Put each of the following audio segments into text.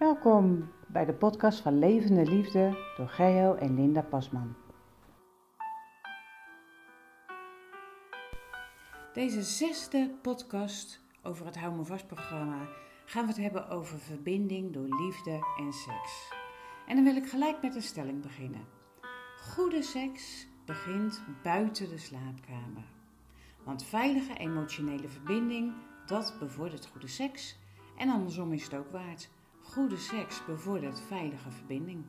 Welkom bij de podcast van Levende Liefde door Geo en Linda Pasman. Deze zesde podcast over het Hou Me Vast programma gaan we het hebben over verbinding door liefde en seks. En dan wil ik gelijk met een stelling beginnen. Goede seks begint buiten de slaapkamer. Want veilige emotionele verbinding, dat bevordert goede seks. En andersom is het ook waard. Goede seks bevordert veilige verbinding.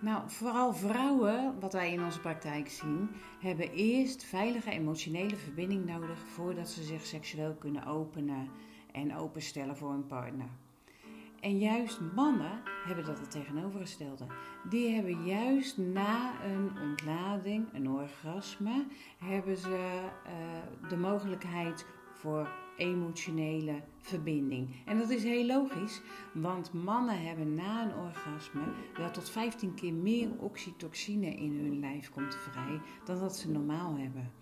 Nou, vooral vrouwen, wat wij in onze praktijk zien, hebben eerst veilige emotionele verbinding nodig voordat ze zich seksueel kunnen openen en openstellen voor een partner. En juist mannen hebben dat het tegenovergestelde. Die hebben juist na een ontlading, een orgasme, hebben ze uh, de mogelijkheid voor emotionele verbinding. En dat is heel logisch, want mannen hebben na een orgasme wel tot 15 keer meer oxytocine in hun lijf komt vrij dan dat ze normaal hebben.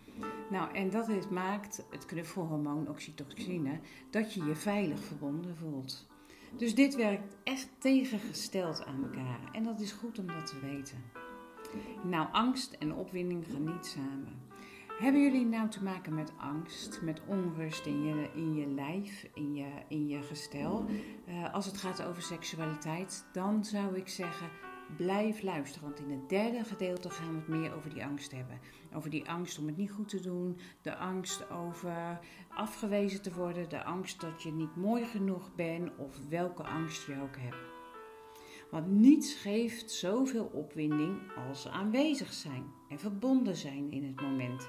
Nou, en dat is, maakt het knuffelhormoon oxytocine dat je je veilig verbonden voelt. Dus dit werkt echt tegengesteld aan elkaar en dat is goed om dat te weten. Nou, angst en opwinding gaan niet samen. Hebben jullie nou te maken met angst, met onrust in je, in je lijf, in je, in je gestel? Uh, als het gaat over seksualiteit, dan zou ik zeggen: blijf luisteren. Want in het derde gedeelte gaan we het meer over die angst hebben. Over die angst om het niet goed te doen, de angst over afgewezen te worden, de angst dat je niet mooi genoeg bent of welke angst je ook hebt. Want niets geeft zoveel opwinding als aanwezig zijn en verbonden zijn in het moment.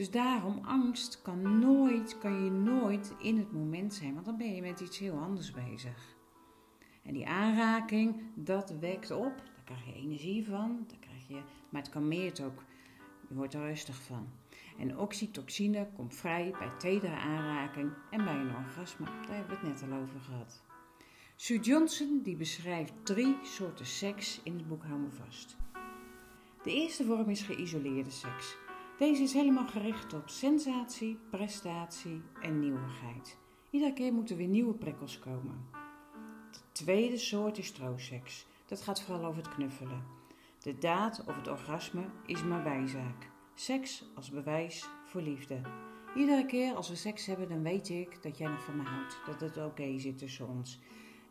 Dus daarom, angst kan nooit, kan je nooit in het moment zijn, want dan ben je met iets heel anders bezig. En die aanraking, dat wekt op, daar krijg je energie van, daar krijg je, maar het kalmeert ook. Je wordt er rustig van. En oxytocine komt vrij bij tedere aanraking en bij een orgasme. Daar hebben we het net al over gehad. Sue Johnson die beschrijft drie soorten seks in het boek Hou me vast. De eerste vorm is geïsoleerde seks. Deze is helemaal gericht op sensatie, prestatie en nieuwigheid. Iedere keer moeten weer nieuwe prikkels komen. De tweede soort is trooseks. Dat gaat vooral over het knuffelen. De daad of het orgasme is maar bijzaak. Seks als bewijs voor liefde. Iedere keer als we seks hebben, dan weet ik dat jij nog van me houdt. Dat het oké zit tussen ons.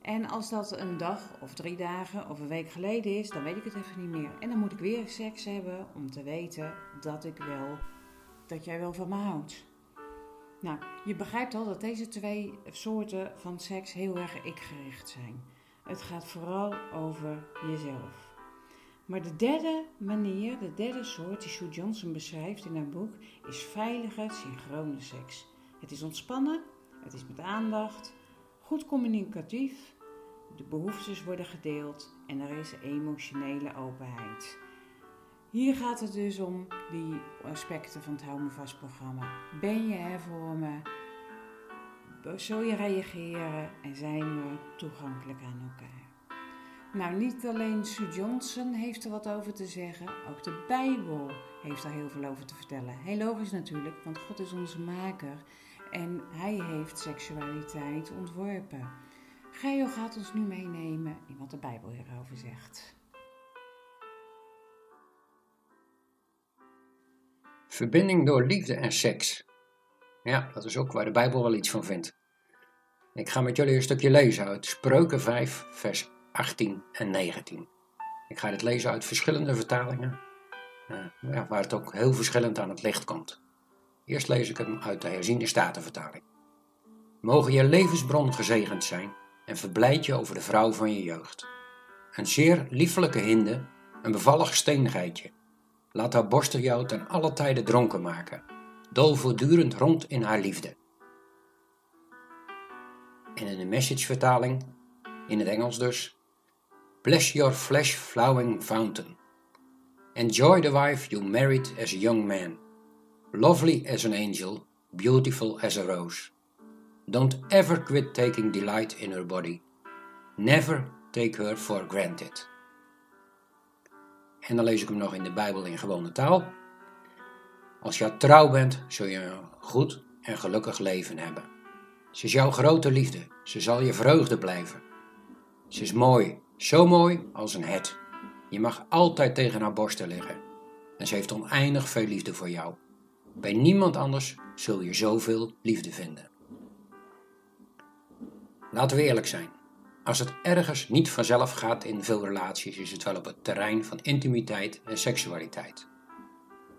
En als dat een dag of drie dagen of een week geleden is, dan weet ik het even niet meer. En dan moet ik weer seks hebben om te weten dat ik wel, dat jij wel van me houdt. Nou, je begrijpt al dat deze twee soorten van seks heel erg ik-gericht zijn. Het gaat vooral over jezelf. Maar de derde manier, de derde soort die Sue Johnson beschrijft in haar boek, is veilige synchrone seks. Het is ontspannen, het is met aandacht, goed communicatief, de behoeftes worden gedeeld en er is emotionele openheid. Hier gaat het dus om die aspecten van het Hou Vast programma. Ben je er voor me? Zul je reageren en zijn we toegankelijk aan elkaar? Nou, niet alleen Sue Johnson heeft er wat over te zeggen, ook de Bijbel heeft daar heel veel over te vertellen. Heel logisch natuurlijk, want God is onze maker en hij heeft seksualiteit ontworpen. Geo gaat ons nu meenemen in wat de Bijbel hierover zegt. Verbinding door liefde en seks. Ja, dat is ook waar de Bijbel wel iets van vindt. Ik ga met jullie een stukje lezen uit Spreuken 5, vers 18 en 19. Ik ga dit lezen uit verschillende vertalingen, ja, waar het ook heel verschillend aan het licht komt. Eerst lees ik hem uit de herziende statenvertaling. Mogen je levensbron gezegend zijn en verblijd je over de vrouw van je jeugd. Een zeer liefelijke hinde, een bevallig steengeitje. Laat haar borsten jou ten alle tijden dronken maken. Dol voortdurend rond in haar liefde. En in de messagevertaling, in het Engels dus. Bless your flesh flowing fountain. Enjoy the wife you married as a young man. Lovely as an angel, beautiful as a rose. Don't ever quit taking delight in her body. Never take her for granted. En dan lees ik hem nog in de Bijbel in gewone taal. Als je trouw bent, zul je een goed en gelukkig leven hebben. Ze is jouw grote liefde, ze zal je vreugde blijven. Ze is mooi, zo mooi als een het. Je mag altijd tegen haar borsten liggen. En ze heeft oneindig veel liefde voor jou. Bij niemand anders zul je zoveel liefde vinden. Laten we eerlijk zijn. Als het ergens niet vanzelf gaat in veel relaties, is het wel op het terrein van intimiteit en seksualiteit.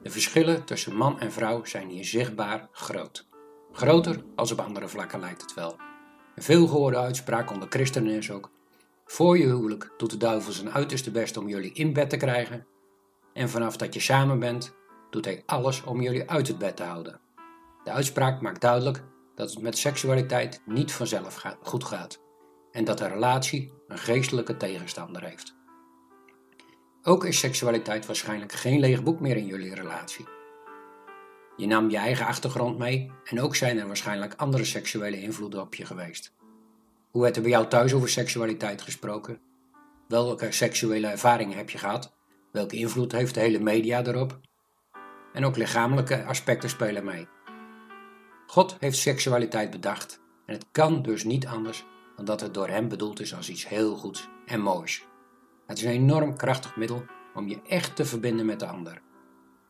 De verschillen tussen man en vrouw zijn hier zichtbaar groot. Groter als op andere vlakken lijkt het wel. Een veelgehoorde uitspraak onder christenen is ook: Voor je huwelijk doet de duivel zijn uiterste best om jullie in bed te krijgen, en vanaf dat je samen bent, doet hij alles om jullie uit het bed te houden. De uitspraak maakt duidelijk dat het met seksualiteit niet vanzelf goed gaat en dat de relatie een geestelijke tegenstander heeft. Ook is seksualiteit waarschijnlijk geen leeg boek meer in jullie relatie. Je nam je eigen achtergrond mee en ook zijn er waarschijnlijk andere seksuele invloeden op je geweest. Hoe werd er bij jou thuis over seksualiteit gesproken? Welke seksuele ervaringen heb je gehad? Welke invloed heeft de hele media erop? En ook lichamelijke aspecten spelen mee. God heeft seksualiteit bedacht en het kan dus niet anders dan dat het door hem bedoeld is als iets heel goeds en moois. Het is een enorm krachtig middel om je echt te verbinden met de ander.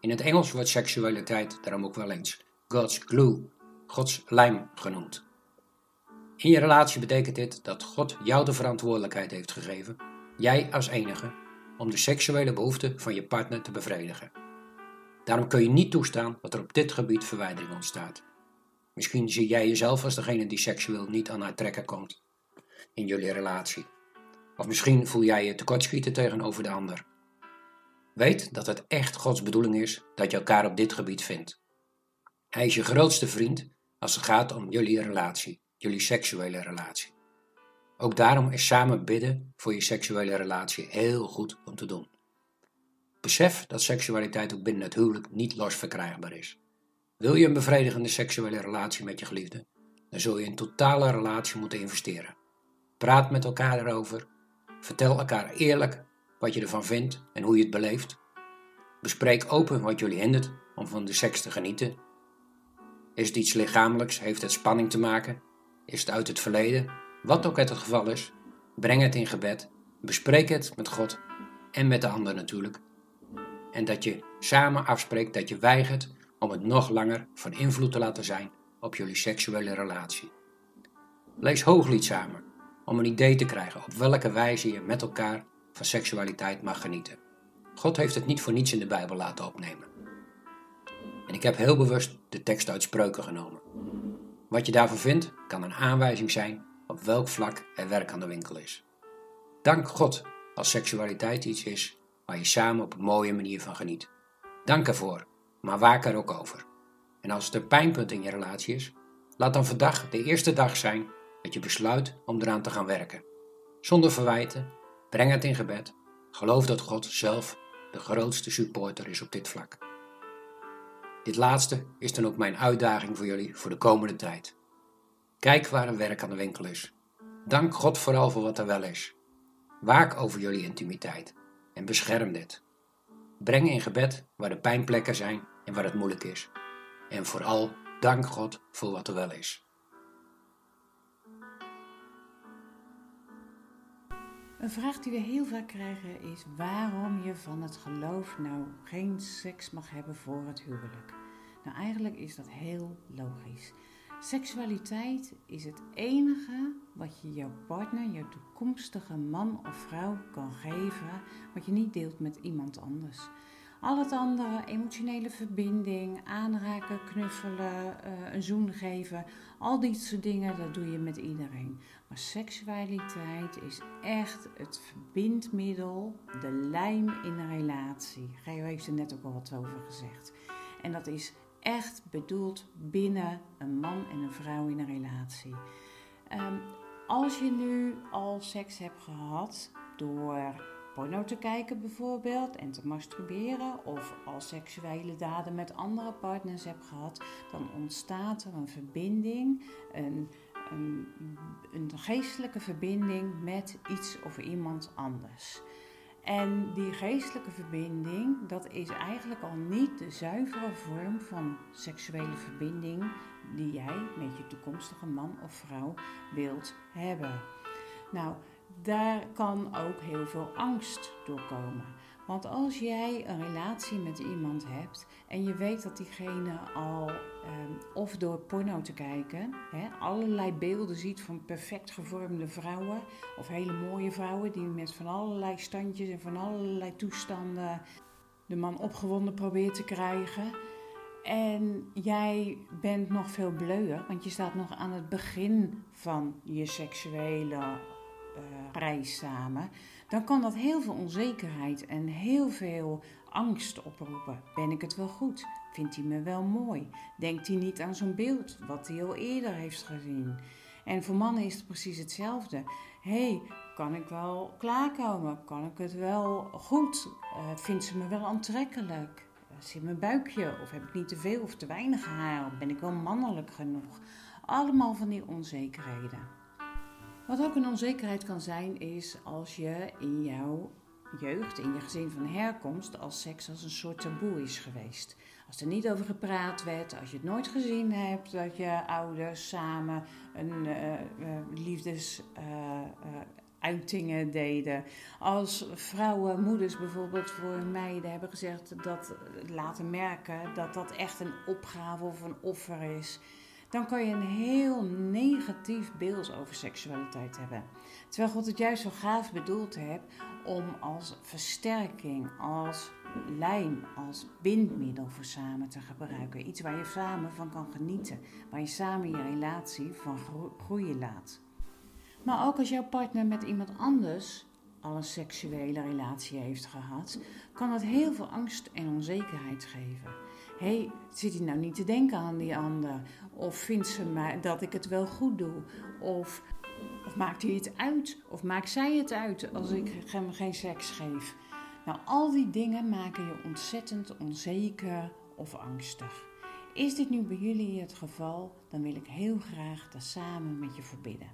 In het Engels wordt seksualiteit daarom ook wel eens God's glue, Gods lijm genoemd. In je relatie betekent dit dat God jou de verantwoordelijkheid heeft gegeven, jij als enige, om de seksuele behoeften van je partner te bevredigen. Daarom kun je niet toestaan dat er op dit gebied verwijdering ontstaat. Misschien zie jij jezelf als degene die seksueel niet aan haar trekken komt in jullie relatie. Of misschien voel jij je tekortschieten tegenover de ander. Weet dat het echt Gods bedoeling is dat je elkaar op dit gebied vindt. Hij is je grootste vriend als het gaat om jullie relatie, jullie seksuele relatie. Ook daarom is samen bidden voor je seksuele relatie heel goed om te doen. Besef dat seksualiteit ook binnen het huwelijk niet los verkrijgbaar is. Wil je een bevredigende seksuele relatie met je geliefde, dan zul je in totale relatie moeten investeren. Praat met elkaar erover. Vertel elkaar eerlijk wat je ervan vindt en hoe je het beleeft. Bespreek open wat jullie hindert om van de seks te genieten. Is het iets lichamelijks? Heeft het spanning te maken? Is het uit het verleden? Wat ook het geval is, breng het in gebed. Bespreek het met God en met de ander natuurlijk. En dat je samen afspreekt dat je weigert om het nog langer van invloed te laten zijn op jullie seksuele relatie. Lees Hooglied samen om een idee te krijgen op welke wijze je met elkaar van seksualiteit mag genieten. God heeft het niet voor niets in de Bijbel laten opnemen. En ik heb heel bewust de tekst uit spreuken genomen. Wat je daarvan vindt, kan een aanwijzing zijn op welk vlak er werk aan de winkel is. Dank God als seksualiteit iets is waar je samen op een mooie manier van geniet. Dank ervoor, maar waak er ook over. En als het een pijnpunt in je relatie is, laat dan vandaag de eerste dag zijn dat je besluit om eraan te gaan werken. Zonder verwijten, breng het in gebed. Geloof dat God zelf de grootste supporter is op dit vlak. Dit laatste is dan ook mijn uitdaging voor jullie voor de komende tijd. Kijk waar een werk aan de winkel is. Dank God vooral voor wat er wel is. Waak over jullie intimiteit en bescherm dit. Breng in gebed waar de pijnplekken zijn en waar het moeilijk is. En vooral dank God voor wat er wel is. Een vraag die we heel vaak krijgen is waarom je van het geloof nou geen seks mag hebben voor het huwelijk. Nou, eigenlijk is dat heel logisch. Seksualiteit is het enige wat je jouw partner, jouw toekomstige man of vrouw kan geven, wat je niet deelt met iemand anders. Al het andere, emotionele verbinding, aanraken, knuffelen, uh, een zoen geven, al die soort dingen, dat doe je met iedereen. Maar seksualiteit is echt het verbindmiddel, de lijm in een relatie. Geo heeft er net ook al wat over gezegd. En dat is echt bedoeld binnen een man en een vrouw in een relatie. Um, als je nu al seks hebt gehad door porno te kijken bijvoorbeeld en te masturberen of al seksuele daden met andere partners hebt gehad, dan ontstaat er een verbinding, een, een, een geestelijke verbinding met iets of iemand anders. En die geestelijke verbinding, dat is eigenlijk al niet de zuivere vorm van seksuele verbinding die jij met je toekomstige man of vrouw wilt hebben. Nou, daar kan ook heel veel angst doorkomen. Want als jij een relatie met iemand hebt en je weet dat diegene al, ehm, of door porno te kijken, allerlei beelden ziet van perfect gevormde vrouwen, of hele mooie vrouwen die met van allerlei standjes en van allerlei toestanden de man opgewonden probeert te krijgen. En jij bent nog veel bleuer, want je staat nog aan het begin van je seksuele reis samen. Dan kan dat heel veel onzekerheid en heel veel angst oproepen. Ben ik het wel goed? Vindt hij me wel mooi? Denkt hij niet aan zo'n beeld wat hij al eerder heeft gezien? En voor mannen is het precies hetzelfde. hey, kan ik wel klaarkomen? Kan ik het wel goed? Uh, vindt ze me wel aantrekkelijk? Zit mijn buikje? Of heb ik niet te veel of te weinig haar? Ben ik wel mannelijk genoeg? Allemaal van die onzekerheden. Wat ook een onzekerheid kan zijn, is als je in jouw jeugd, in je gezin van herkomst, als seks als een soort taboe is geweest. Als er niet over gepraat werd, als je het nooit gezien hebt, dat je ouders samen een uh, liefdes. Uh, uitingen deden. Als vrouwen, moeders bijvoorbeeld voor meiden hebben gezegd dat laten merken dat dat echt een opgave of een offer is. Dan kan je een heel negatief beeld over seksualiteit hebben. Terwijl God het juist zo gaaf bedoeld heeft om als versterking, als lijm, als bindmiddel voor samen te gebruiken. Iets waar je samen van kan genieten, waar je samen je relatie van groeien laat. Maar ook als jouw partner met iemand anders al een seksuele relatie heeft gehad, kan dat heel veel angst en onzekerheid geven. Hé, hey, zit hij nou niet te denken aan die ander? Of vindt ze mij dat ik het wel goed doe? Of, of maakt hij het uit? Of maakt zij het uit als ik hem geen seks geef? Nou, al die dingen maken je ontzettend onzeker of angstig. Is dit nu bij jullie het geval, dan wil ik heel graag daar samen met je verbidden.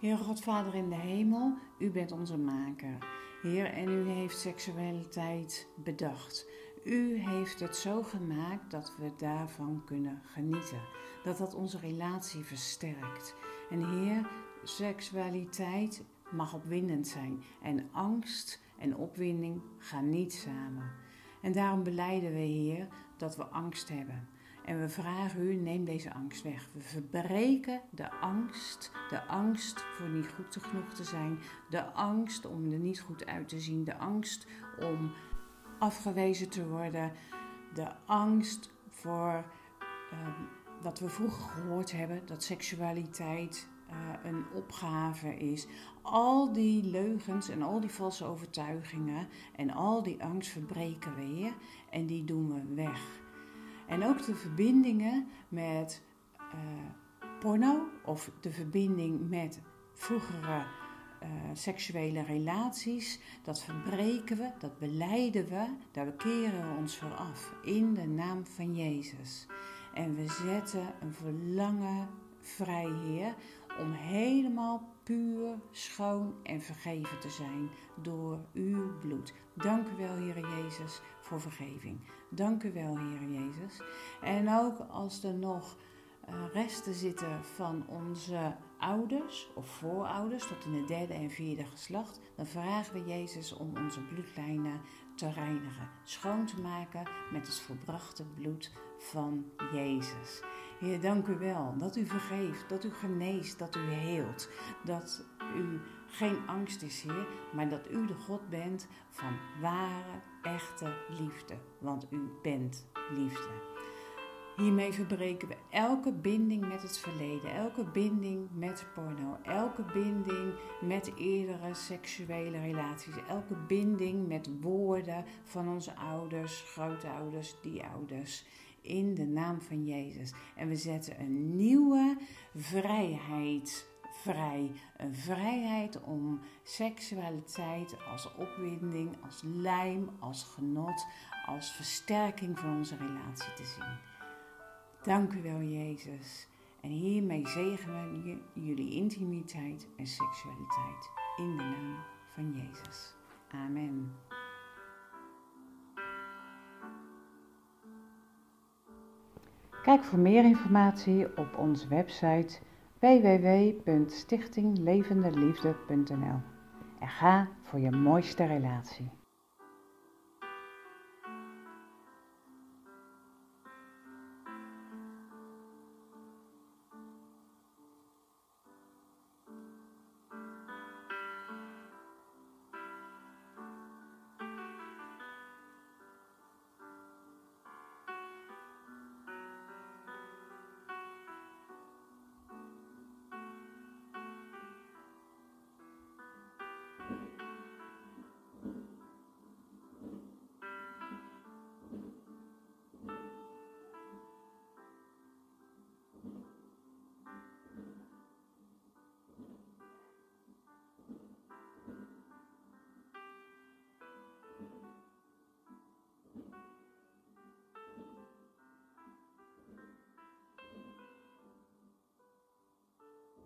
Heer God, Vader in de hemel, u bent onze maker. Heer, en u heeft seksualiteit bedacht. U heeft het zo gemaakt dat we daarvan kunnen genieten. Dat dat onze relatie versterkt. En Heer, seksualiteit mag opwindend zijn. En angst en opwinding gaan niet samen. En daarom beleiden we, Heer, dat we angst hebben. En we vragen u, neem deze angst weg. We verbreken de angst, de angst voor niet goed genoeg te zijn, de angst om er niet goed uit te zien, de angst om afgewezen te worden, de angst voor uh, dat we vroeger gehoord hebben dat seksualiteit uh, een opgave is. Al die leugens en al die valse overtuigingen en al die angst verbreken we hier en die doen we weg. En ook de verbindingen met uh, porno of de verbinding met vroegere uh, seksuele relaties, dat verbreken we, dat beleiden we, daar keren we ons voor af in de naam van Jezus. En we zetten een verlangen vrij, Heer, om helemaal puur, schoon en vergeven te zijn door uw bloed. Dank u wel, Heer Jezus, voor vergeving. Dank u wel, Heer Jezus. En ook als er nog resten zitten van onze ouders of voorouders tot in het derde en vierde geslacht, dan vragen we Jezus om onze bloedlijnen te reinigen, schoon te maken met het volbrachte bloed van Jezus. Heer, dank u wel dat u vergeeft, dat u geneest, dat u heelt, dat u geen angst is, Heer, maar dat u de God bent van ware, echte liefde, want u bent liefde. Hiermee verbreken we elke binding met het verleden, elke binding met porno, elke binding met eerdere seksuele relaties, elke binding met woorden van onze ouders, grootouders, die ouders in de naam van Jezus. En we zetten een nieuwe vrijheid vrij. Een vrijheid om seksualiteit als opwinding, als lijm, als genot, als versterking van onze relatie te zien. Dank u wel, Jezus. En hiermee zegenen we jullie intimiteit en seksualiteit in de naam van Jezus. Amen. Kijk voor meer informatie op onze website www.stichtinglevendeliefde.nl en ga voor je mooiste relatie.